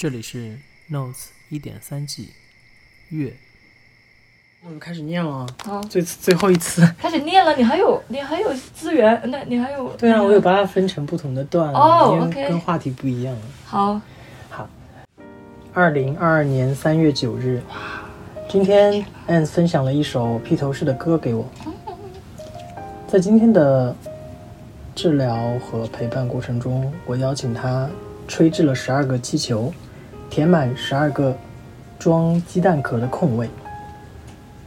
这里是 Notes 一点三 G 月，那我们开始念了，啊，最最后一次。开始念了，你还有你还有资源，那你还有对啊，我有把它分成不同的段，哦 OK 跟话题不一样。好，好，二零二二年三月九日，今天 Anne 分享了一首披头士的歌给我。在今天的治疗和陪伴过程中，我邀请他吹制了十二个气球，填满十二个装鸡蛋壳的空位。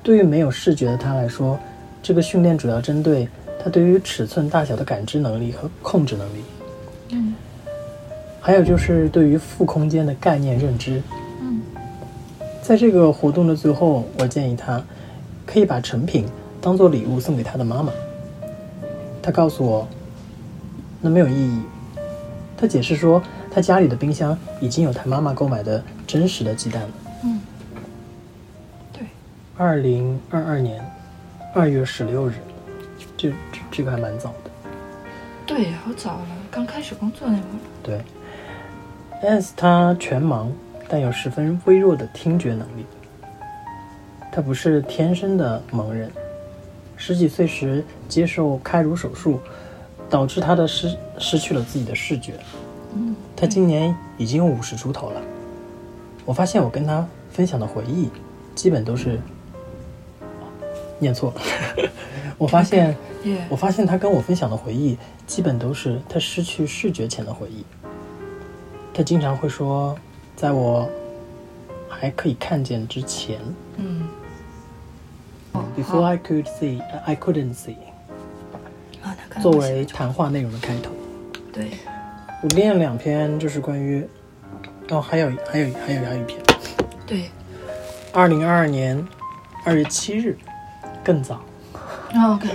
对于没有视觉的他来说，这个训练主要针对他对于尺寸大小的感知能力和控制能力。嗯还有就是对于负空间的概念认知。嗯在这个活动的最后，我建议他可以把成品当做礼物送给他的妈妈。他告诉我，那没有意义。他解释说，他家里的冰箱已经有他妈妈购买的真实的鸡蛋了。嗯，对，二零二二年二月十六日，这这这个还蛮早的。对，好早了，刚开始工作那会儿。对，S 他全盲，但有十分微弱的听觉能力。他不是天生的盲人，十几岁时接受开颅手术，导致他的失失去了自己的视觉。嗯，他今年已经有五十出头了。我发现我跟他分享的回忆，基本都是念错了。我发现。我发现他跟我分享的回忆，基本都是他失去视觉前的回忆。他经常会说，在我还可以看见之前嗯，哦，before I could see, I couldn't see，作为谈话内容的开头。对，我练两篇，就是关于，哦，还有还有还有还有一篇，对，二零二二年二月七日，更早。哦 OK，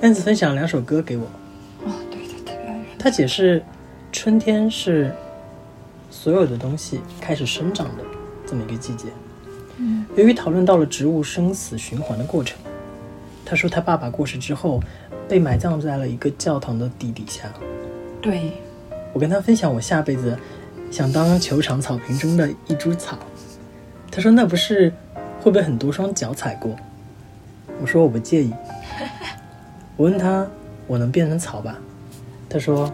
燕子分享两首歌给我，哦，对对，特别爱。他解释，春天是所有的东西开始生长的这么一个季节。嗯由于讨论到了植物生死循环的过程，他说他爸爸过世之后，被埋葬在了一个教堂的地底下。对，我跟他分享我下辈子想当球场草坪中的一株草，他说那不是会被很多双脚踩过？我说我不介意。我问他我能变成草吧？他说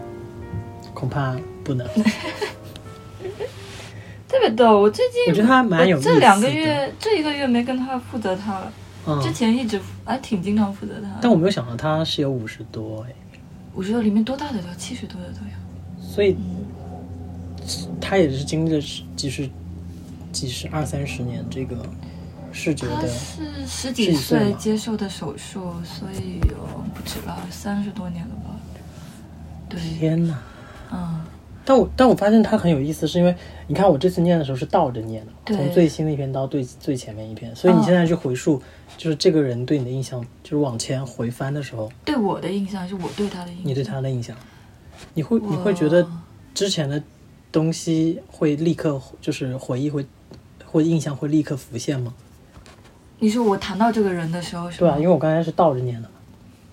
恐怕不能。特别逗。我最近我觉得他蛮有意思这两个月，这一个月没跟他负责他了，之嗯，前一直还挺经常负责他。但我没有想到他是有五十多哎，五十多里面多大的都有，七十多的都有。所以他也是经历了几十、几十二三十年这个视觉他的。是十十几几岁接受的手术，所以有不止了，三十多年了吧？对，天哪！嗯，但我但我发现他很有意思，是因为你看我这次念的时候是倒着念的，对从最新的一篇到最最前面一篇，所以你哦现在去回溯，就是这个人对你的印象，就是往前回翻的时候，对我的印象是我对他的印象。你对他的印象，你会你会觉得之前的东西会立刻就是回忆会会印象会立刻浮现吗？你说我谈到这个人的时候是吧？对啊，因为我刚才是倒着念的，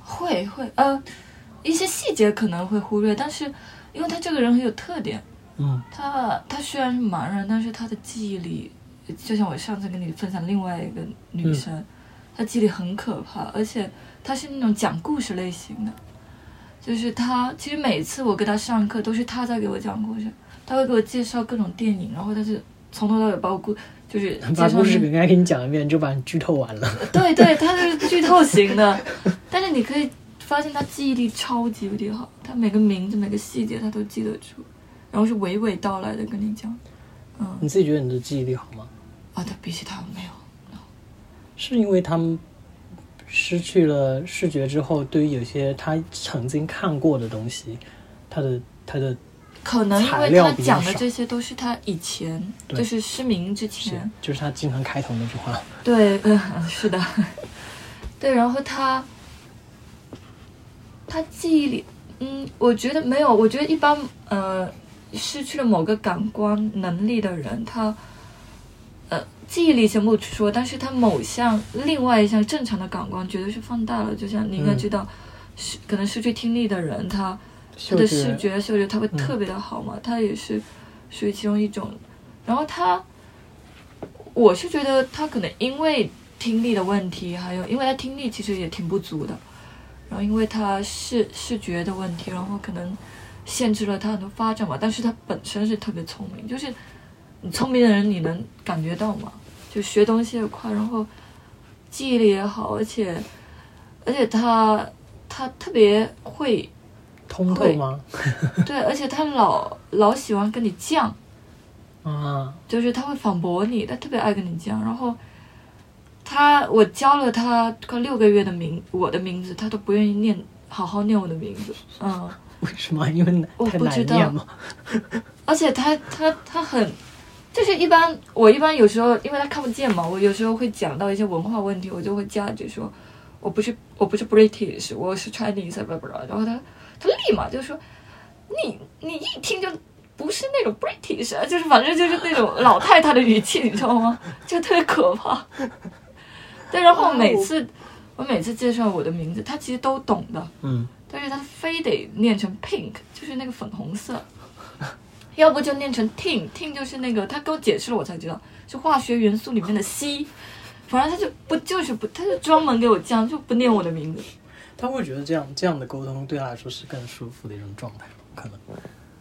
会会。呃，一些细节可能会忽略，但是因为他这个人很有特点，嗯。他他虽然是盲人，但是他的记忆力，就像我上次跟你分享另外一个女生，她记忆力很可怕，而且她是那种讲故事类型的，就是他其实每次我给他上课都是他在给我讲故事，他会给我介绍各种电影，然后他是从头到尾把我故就是把故事介绍那给刚才给你讲一遍，就把你剧透完了。对对，他是剧透型的，但是你可以发现他记忆力超级无敌好，他每个名字每个细节他都记得住，然后是娓娓道来的跟你讲，嗯你自己觉得你的记忆力好吗？啊，他比起他没有，是因为他们失去了视觉之后，对于有些他曾经看过的东西，他的他的可能因为他讲的这些都是他以前就是失明之是前，就是他经常开头那句话，对，嗯，是的，对，然后他他记忆里，嗯，我觉得没有，我觉得一般呃失去了某个感官能力的人，他呃记忆力先不说，但是他某项另外一项正常的感官绝对是放大了，就像你应该嗯。知道，失可能失去听力的人，他他的视觉嗅觉他会嗯特别的好嘛，他也是属于其中一种。然后他，我是觉得他可能因为听力的问题，还有因为他听力其实也挺不足的，然后因为他视视觉的问题，然后可能限制了他很多发展嘛。但是他本身是特别聪明，就是你聪明的人你能感觉到吗，就学东西也快，然后记忆力也好，而且而且他他特别会。通透吗？对，而且他老老喜欢跟你犟，啊，就是他会反驳你，他特别爱跟你犟。然后他，我教了他快六个月的名，我的名字，他都不愿意念，好好念我的名字。嗯，为什么？因为我不知道念吗？而且他他他很，就是一般我一般有时候，因为他看不见嘛，我有时候会讲到一些文化问题，我就会加一句说，我不是我不是 British，我是 Chinese，不不不，然后他他立马就说，你你一听就不是那种 British，啊就是反正就是那种老太太的语气，你知道吗？就特别可怕。对，然后每次我每次介绍我的名字，他其实都懂的，嗯，但是他非得念成 pink，就是那个粉红色，要不就念成 tin，tin 就是那个，他给我解释了我才知道，是化学元素里面的硒。反正他就不就是不，他就专门给我这样，就不念我的名字。他会觉得这样这样的沟通对他来说是更舒服的一种状态，可能。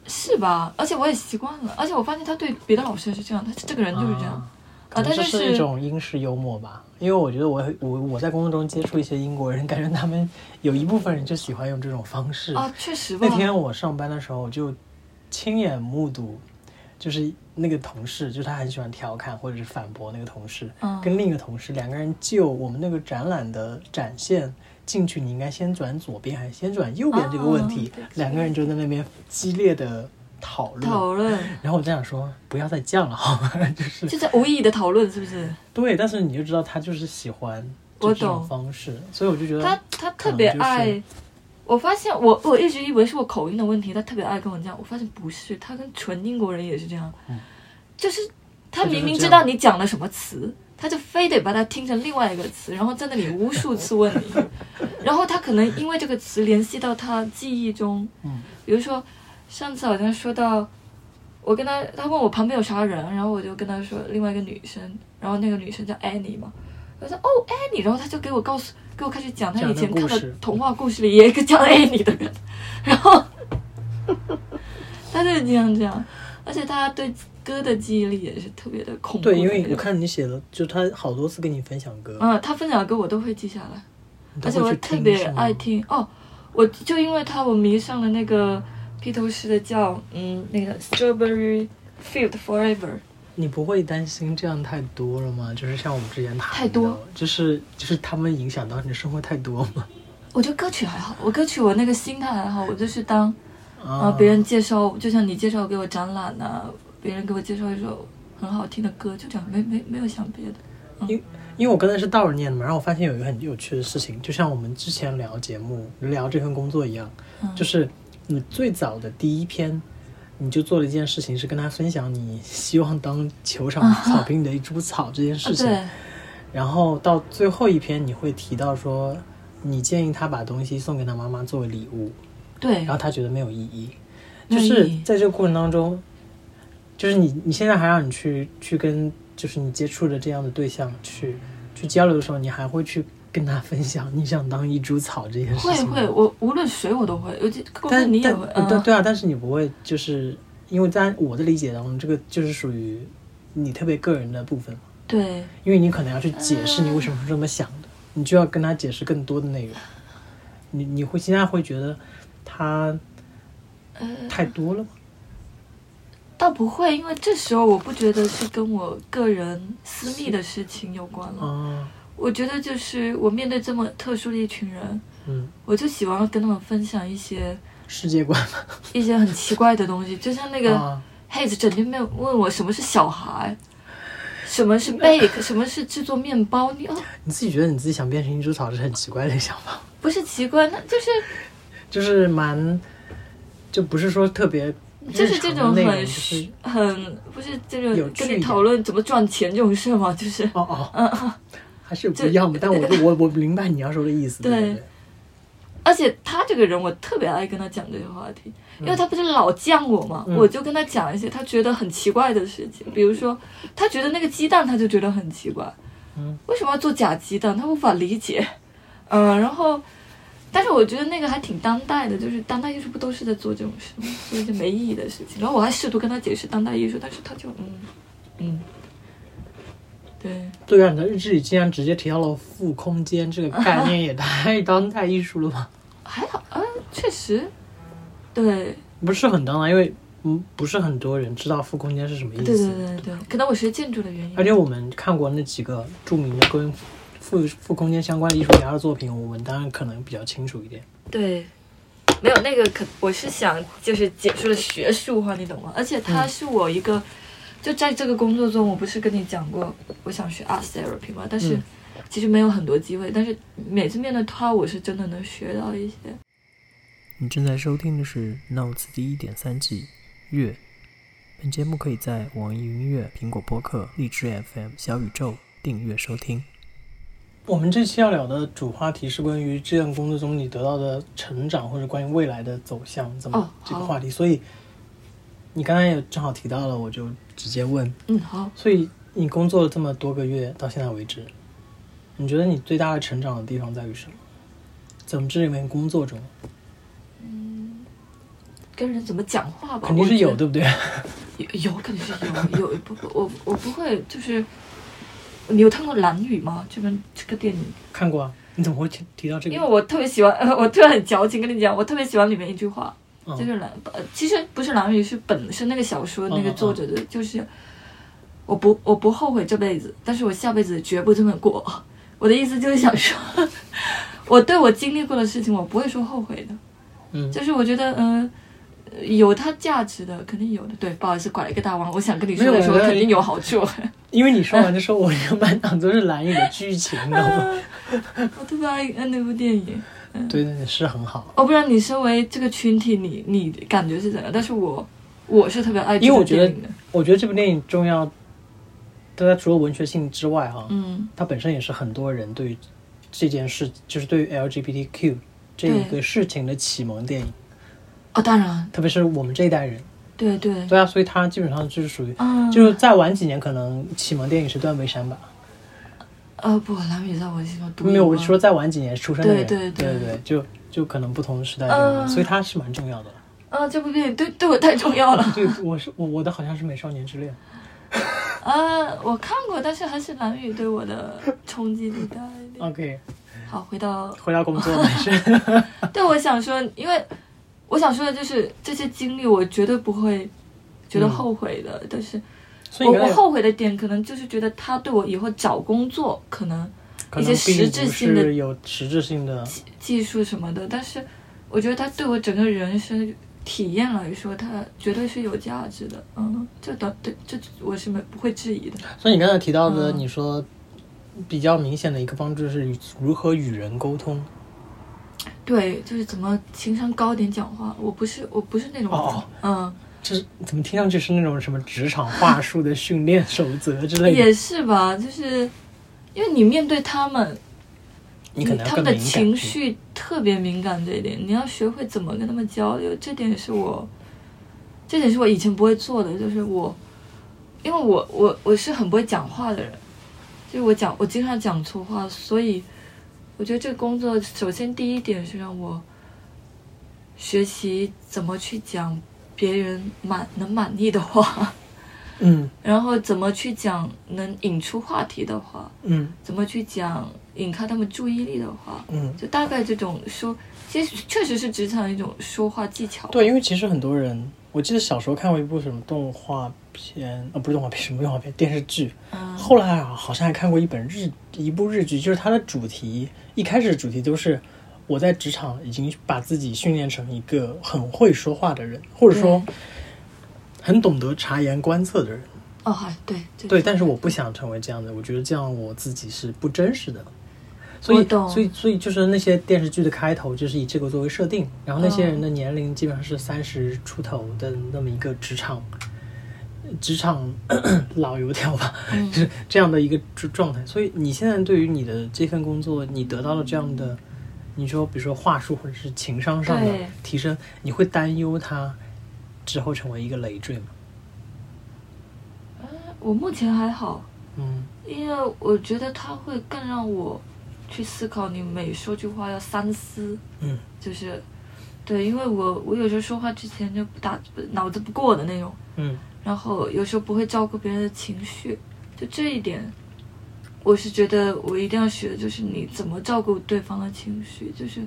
是吧？而且我也习惯了，而且我发现他对别的老师也是这样，他这个人就是这样。啊他就这是一种英式幽默吧，因为我觉得我我我在工作中接触一些英国人，感觉他们有一部分人就喜欢用这种方式。啊，确实吧。那天我上班的时候就亲眼目睹，就是那个同事，就是他很喜欢调侃或者是反驳那个同事，嗯跟另一个同事两个人就我们那个展览的展现进去，你应该先转左边还是先转右边这个问题，哦两个人就在那边激烈的讨论。讨论，然后我在想说，不要再犟了好吗？就是就在无意义的讨论，是不是？对，但是你就知道他就是喜欢这种方式，所以我就觉得他他特别爱。我发现我我一直以为是我口音的问题，他特别爱跟我这样。我发现不是，他跟纯英国人也是这样，嗯。就是他明明知道你讲了什么词，他就非得把它听成另外一个词，然后在那里无数次问你，然后他可能因为这个词联系到他记忆中，嗯。比如说上次好像说到，我跟他他问我旁边有啥人，然后我就跟他说另外一个女生，然后那个女生叫 Annie 嘛，我说哦 Annie，然后他就给我告诉给我开始讲他以前看的童话故事里也有一个叫 Annie 的人，然后他就是这样讲，而且他对歌的记忆力也是特别的恐怖的对，因。为我看你写的，就他好多次跟你分享歌，嗯，他分享的歌我都会记下来。而且我特别爱听哦，我就因为他，我迷上了那个披头士的叫嗯那个 Strawberry Field Forever，你不会担心这样太多了吗？就是像我们之前谈太多，就是就是他们影响到你的生活太多吗？我觉得歌曲还好，我歌曲我那个心态还好，我就是当啊啊别人介绍，就像你介绍给我展览呐、别人给我介绍一首很好听的歌，就这样，没没没有想别的。因为我刚才是倒着念的嘛，然后我发现有一个很有趣的事情，就像我们之前聊节目、聊这份工作一样，嗯就是你最早的第一篇，你就做了一件事情，是跟他分享你希望当球场草坪里的一株草这件事情。然后到最后一篇，你会提到说，你建议他把东西送给他妈妈作为礼物，对然后他觉得没有意义。就是在这个过程当中，就是你你现在还让你去去跟就是你接触的这样的对象去去交流的时候，你还会去跟他分享你想当一株草这件事会会，我无论谁我都会，尤其但司你也但会，对对啊，但是你不会就是因为在我的理解当中，这个就是属于你特别个人的部分嘛，对。因为你可能要去解释你为什么是这么想的，你就要跟他解释更多的内容。你你会现在会觉得他呃太多了吗？倒不会，因为这时候我不觉得是跟我个人私密的事情有关了。啊，我觉得就是我面对这么特殊的一群人，嗯，我就喜欢跟他们分享一些世界观。嘛，一些很奇怪的东西，就像那个啊，黑子整天没有问我什么是小孩，什么是 bake，什么是制作面包，你哦。你自己觉得你自己想变成一株草是很奇怪的想法，不是奇怪，那就是就是蛮，就不是说特别就是这种很就是很不是这种跟你讨论怎么赚钱这种事嘛，就是哦哦，嗯嗯。还是不一样的。但我就 我我明白你要说的意思，对对对对，而且他这个人，我特别爱跟他讲这些话题，因为他不是老犟我嘛，嗯我就跟他讲一些他觉得很奇怪的事情，比如说他觉得那个鸡蛋，他就觉得很奇怪，嗯，为什么要做假鸡蛋？他无法理解，嗯，然后，但是我觉得那个还挺当代的，就是当代艺术不都是在做这种事吗？做一些没意义的事情。然后我还试图跟他解释当代艺术，但是他就嗯嗯，对。对啊，你的日志里竟然直接提到了负空间这个概念，也太当代艺术了吧？还好，啊，确实，对，不是很当代，因为嗯，不是很多人知道负空间是什么意思。对对对对，可能我学建筑的原因。而且我们看过那几个著名的跟负负空间相关的艺术家的作品，我们当然可能比较清楚一点。对，没有那个可，我是想就是解释了学术化，你懂吗？而且它是我一个，就在这个工作中，我不是跟你讲过，我想学 art therapy 吗，但是嗯其实没有很多机会，但是每次面对它，我是真的能学到一些。你正在收听的是《Notes》第一点三季月。本节目可以在网易云音乐、苹果播客、荔枝 FM、小宇宙订阅收听。我们这期要聊的主话题是关于这份工作中你得到的成长，或者关于未来的走向，怎么、这个话题。所以你刚才也正好提到了，我就直接问。嗯，好，所以你工作了这么多个月，到现在为止，你觉得你最大的成长的地方在于什么？怎么这里面工作中嗯跟人怎么讲话吧，肯定是有，对不对？有，有肯定是有，有不不，我我不会就是。你有看过《蓝雨》吗？这本这个电影，看过啊？你怎么会提提到这个？因为我特别喜欢，呃，我突然很矫情跟你讲，我特别喜欢里面一句话，嗯就是蓝，呃，其实不是蓝雨，是本是那个小说那个作者的，就是我不我不后悔这辈子，但是我下辈子绝不这么过。我的意思就是想说，我对我经历过的事情，我不会说后悔的，嗯就是我觉得，嗯、呃，有它价值的，肯定有的。对，不好意思，拐了一个大弯，我想跟你说的时候肯定有好处。因为你说完的时候我这个满脑都是蓝雨的剧情，你知道吗？我特别爱看那部电影。对对对，是很好。我不知道你身为这个群体，你你感觉是怎样？但是我我是特别爱因为我觉得。我觉得这部电影重要，它除了文学性之外，哈，嗯，它本身也是很多人对于这件事，就是对于 LGBTQ 这一个事情的启蒙电影，哦，当然，特别是我们这一代人。对对，对啊，所以它基本上就是属于，嗯，就是再晚几年，可能启蒙电影是断背山吧。呃不，蓝雨在我心中独一没有，我是说再晚几年出生的人，对对对对对，就就可能不同时代的所以他是蛮重要的。啊，这部电影对对我太重要了。对，我是我我的好像是《美少年之恋》。啊，我看过，但是还是蓝雨对我的冲击力大一点。OK，好，回到回到工作没事。对，我想说，因为我想说的就是这些经历，我绝对不会觉得嗯后悔的。但是我我后悔的点，可能就是觉得他对我以后找工作可能一些实质性的有实质性的，技术什么的，但是我觉得他对我整个人生体验来说，他绝对是有价值的。嗯，这的对，这我是没不会质疑的。所以你刚才提到的，嗯你说比较明显的一个方式是如何与人沟通。对，就是怎么情商高点讲话，我不是我不是那种，哦嗯，这怎么听上去是那种什么职场话术的训练守则之类的？也是吧，就是因为你面对他们，你可能他们的。情绪特别敏感，这一点你要学会怎么跟他们交流，这点是我，这点是我以前不会做的，就是我，因为我我我是很不会讲话的人，就是我讲我经常讲错话，所以我觉得这个工作首先第一点是让我学习怎么去讲别人满能满意的话，嗯。然后怎么去讲能引出话题的话，嗯。怎么去讲引开他们注意力的话，嗯，就大概这种说，其实确实是职场一种说话技巧。对，因为其实很多人，我记得小时候看过一部什么动画片，啊，不是动画片，什么动画片电视剧。嗯，后来啊，好像还看过一本日一部日剧，就是它的主题一开始主题都是我在职场已经把自己训练成一个很会说话的人，或者说很懂得察言观色的人。哦，还对对，但是我不想成为这样的，我觉得这样我自己是不真实的。所以，所以，所以就是那些电视剧的开头就是以这个作为设定，然后那些哦人的年龄基本上是三十出头的那么一个职场，职场 老油条吧，嗯就是这样的一个状状态。所以你现在对于你的这份工作，你得到了这样的，你说比如说话术或者是情商上的提升，你会担忧他之后成为一个累赘吗？我目前还好，嗯。因为我觉得他会更让我去思考，你每说句话要三思，嗯。就是对，因为我我有时候说话之前就不打脑子不过的那种，嗯。然后有时候不会照顾别人的情绪，就这一点，我是觉得我一定要学的就是你怎么照顾对方的情绪，就是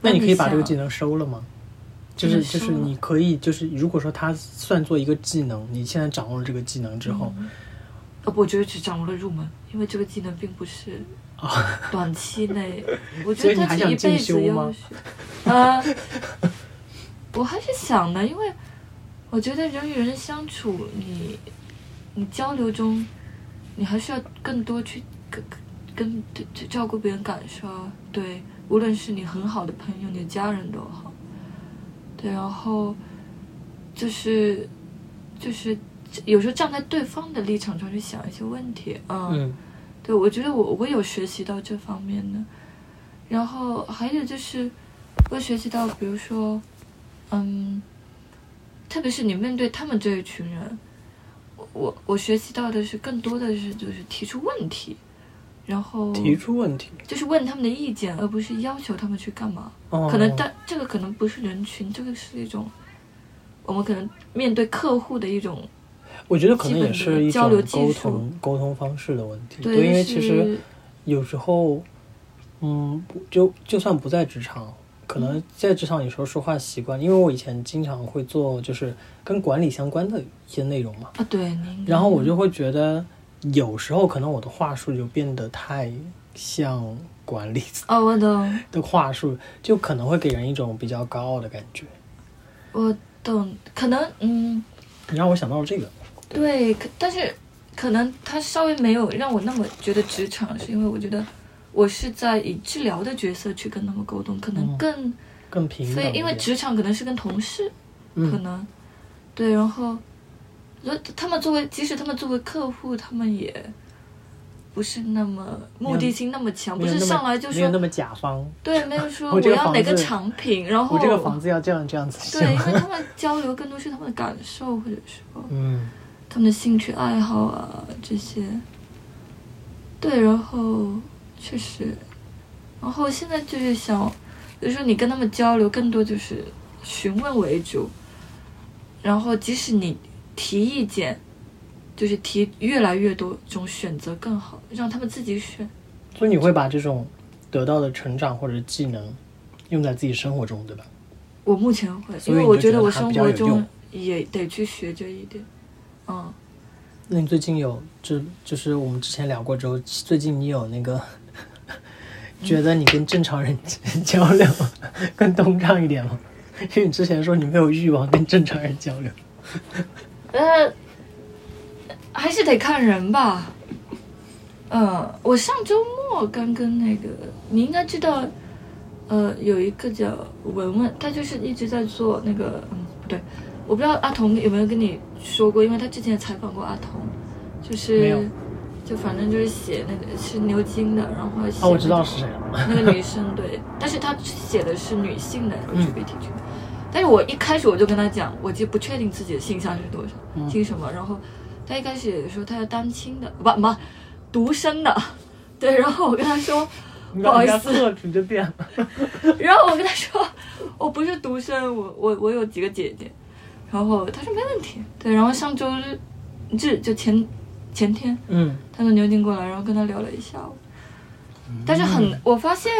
那你可以把这个技能收了吗？就是嗯就是你可以就是如果说它算作一个技能，你现在掌握了这个技能之后，呃，我觉得只掌握了入门，因为这个技能并不是短期内，我觉得它是一辈子要学。呃，我还是想的，因为我觉得人与人相处，你你交流中，你还是要更多去跟跟跟去照顾别人感受，对，无论是你很好的朋友，你的家人都好，对，然后就是就是有时候站在对方的立场上去想一些问题，嗯，嗯对我觉得我我有学习到这方面的，然后还有就是我学习到，比如说，嗯，特别是你面对他们这一群人，我我我学习到的是更多的是就是提出问题，然后提出问题，就是问他们的意见，而不是要求他们去干嘛。哦可能但这个可能不是人群，这个是一种我们可能面对客户的一种我觉得可能也是交流沟通沟通方式的问题，对，因为其实有时候，嗯，就就算不在职场，可能在职场有时候说话习惯，因为我以前经常会做就是跟管理相关的一些内容嘛，啊，对，然后我就会觉得有时候可能我的话术就变得太像管理哦，我懂。的话术，就可能会给人一种比较高傲的感觉。我懂，可能嗯，你让我想到了这个，对，可但是可能他稍微没有让我那么觉得职场，是因为我觉得我是在以治疗的角色去跟他们沟通，可能嗯更更平等一非，点。因为职场可能是跟同事，可嗯能对，然后，所以他们作为，即使他们作为客户，他们也不是那么目的性那么强，不是上来就说没有那么甲方，对，没有说我要哪个产品，然后我这个房子要这样这样子对，因。为他们交流更多是他们的感受，或者说嗯他们的兴趣爱好啊这些。对，然后确实，然后现在就是想，比如说你跟他们交流，更多就是询问为主，然后即使你提意见，就是提越来越多种选择更好，让他们自己选。所以你会把这种得到的成长或者技能用在自己生活中，对吧？我目前会，所以你因为我觉得我生活中也得去学这一点。嗯，那你最近有就就是我们之前聊过之后，最近你有那个觉得你跟正常人 交流 更通畅一点吗？因为你之前说你没有欲望跟正常人交流。呃，还是得看人吧。嗯，我上周末刚跟那个，你应该知道，呃，有一个叫文文，他就是一直在做那个，嗯，不对，我不知道阿童有没有跟你说过，因为他之前采访过阿童，就是就反正就是写那个是牛津的，然后写啊，我知道是谁了。那个女生对，但是她写的是女性的嗯。LGBT 群，但是我一开始我就跟她讲，我就不确定自己的性向是多少，嗯。姓什么，然后她一开始也说她要单亲的，不不，独生的，对，然后我跟她说，不好意思，特质就变了。然后我跟她说我不是独生，我我我有几个姐姐，然后她说没问题，对，然后上周日日就前前天，嗯，他从牛津过来，然后跟他聊了一下午。但是很，我发现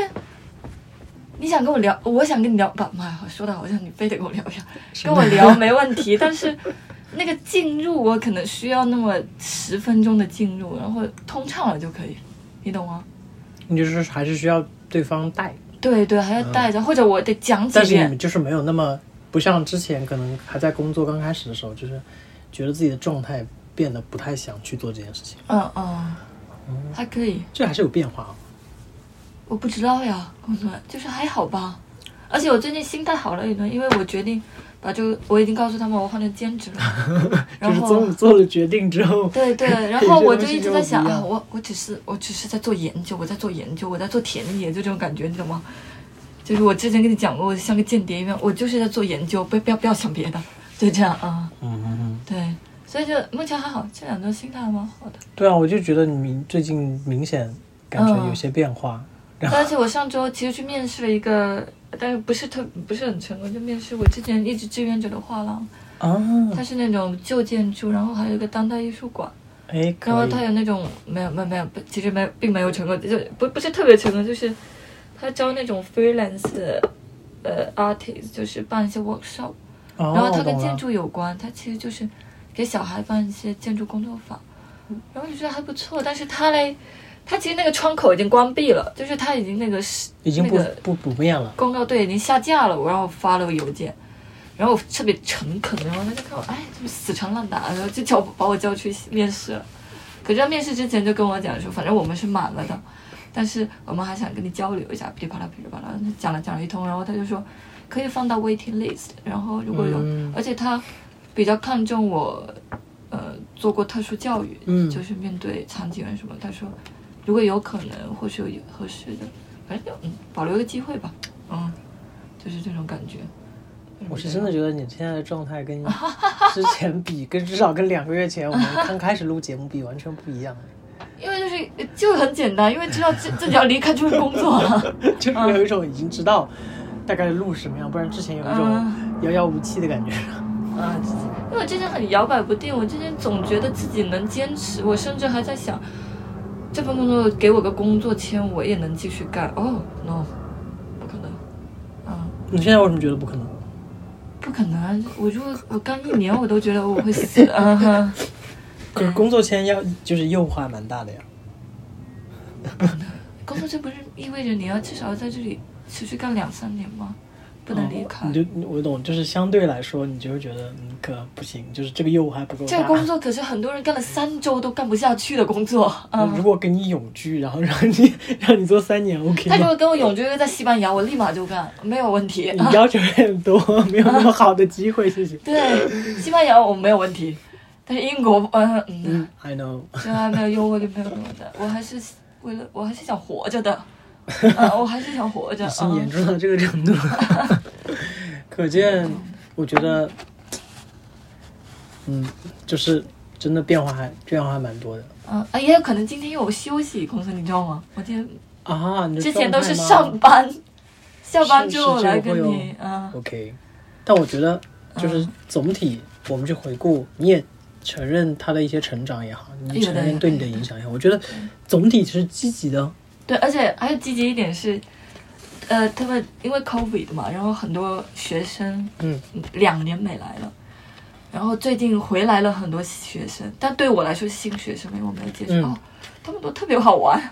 你想跟我聊，我想跟你聊，不，妈呀，说的好像你非得跟我聊一下，跟我聊没问题，但是那个进入我可能需要那么十分钟的进入，然后通畅了就可以，你懂吗？你就是还是需要对方带，对对，还要带着，或者我得讲几但是你遍们。就是没有那么不像之前可能还在工作刚开始的时候，就是觉得自己的状态变得不太想去做这件事情，嗯嗯，还可以，这还是有变化啊。我不知道呀，工作就是还好吧。而且我最近心态好了一点，因为我决定把这个，我已经告诉他们我换成兼职了。就是然后做做了决定之后，对对，然后我就一直在想啊，我我只是我只是在做研究，我在做研究，我在做田野，就这种感觉，你懂吗？就是我之前跟你讲过，我像个间谍一样，我就是在做研究，不不要不要想别的，就这样啊、嗯嗯嗯，对，所以就目前还好，这两周心态还蛮好的。对啊，我就觉得你明最近明显感觉嗯有些变化。而且我上周其实去面试了一个，但是不是特不是很成功，就面试我之前一直志愿者的画廊，啊，它是那种旧建筑，然后还有一个当代艺术馆，哎，然后它有那种没有没有没有，其实没有并没有成功，就不不是特别成功，就是他招那种 freelance 的呃 artist，就是办一些 workshop，哦，然后它跟建筑有关，它其实就是给小孩办一些建筑工作坊，然后就觉得还不错，但是他嘞，他其实那个窗口已经关闭了，就是他已经那个是已经不那个不不变了。公告对已经下架了，我然后发了个邮件，然后我特别诚恳，然后他就看我，哎，怎么死缠烂打，然后就叫把我叫去面试了。可是他面试之前就跟我讲说，反正我们是满了的，但是我们还想跟你交流一下，噼里啪啦噼里啪啦，讲了讲了一通，然后他就说可以放到 waiting list，然后如果有，嗯而且他比较看重我，呃，做过特殊教育，嗯。就是面对残疾人什么，他说如果有可能或是有合适的，反正就嗯保留一个机会吧，嗯，就是这种感觉。我是真的觉得你现在的状态跟 之前比，跟至少跟两个月前我们刚开始录节目比完全不一样，因为就是就很简单，因为知道自自己要离开这份工作了，就有一种已经知道大概路是什么样，不然之前有一种嗯。遥遥无期的感觉。啊，因为我之前很摇摆不定，我之前总觉得自己能坚持，我甚至还在想，这份工作给我个工作签，我也能继续干。哦，no，不可能，啊，你现在为什么觉得不可能？不可能！我如果我干一年，我都觉得我会死。啊哈，可是工作签要就是诱惑还蛮大的呀。工作签不是意味着你要至少要在这里持续干两三年吗？不能离开。哦你就我懂，就是相对来说，你就会觉得嗯可不行，就是这个业务还不够。这个工作可是很多人干了三周都干不下去的工作。嗯如嗯，果给你永居，然后让你让你做三年，OK？他如果给我永居在西班牙，我立马就干，没有问题。你要求有点多，没有那么好的机会，谢谢。对，西班牙我没有问题，但是英国，嗯嗯，嗯，I know。这还没有优惠就没有那么的。我还是为了，我还是想活着的。嗯，我还是想活着。已经严嗯，重到这个程度了，可见，我觉得，嗯，就是真的变化还变化还蛮多的嗯，啊，也有可能今天因为我休息，公司你知道吗？我今天啊。之前都是上班，下班之后来跟你，嗯 OK，但我觉得就是总体我们去回顾，你也承认他的一些成长也好，你承认对你的影响也好，我觉得总体是积极的。对，而且还有积极一点是，呃，他们因为 COVID 嘛，然后很多学生嗯，两年没来了，然后最近回来了很多学生，但对我来说新学生，因为我没有接触、嗯哦，他们都特别好玩，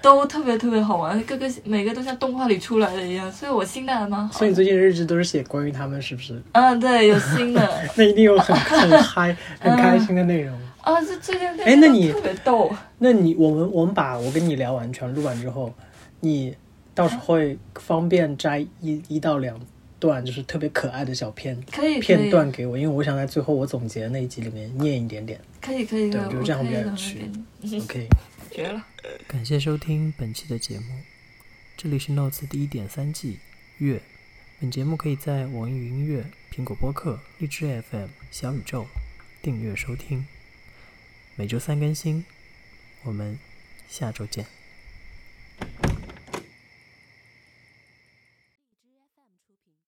都特别特别好玩，各个每个都像动画里出来的一样，所以我心态还蛮好。所以你最近日志都是写关于他们，是不是？嗯，对，有新的 那一定有很 很嗨、很开心的内容。啊，这最近哎那你特别逗，那你我们我们把我跟你聊完全录完之后，你到时候会方便摘一一到两段，就是特别可爱的小片可以片段给我，因为我想在最后我总结的那一集里面念一点点。可以可以，对我我觉得这样比较有趣 OK，绝了。感谢收听本期的节目，这里是 Notes 第一点三季月。本节目可以在网易云音乐、苹果播客、荔枝 FM、小宇宙订阅收听，每周三更新。我们下周见。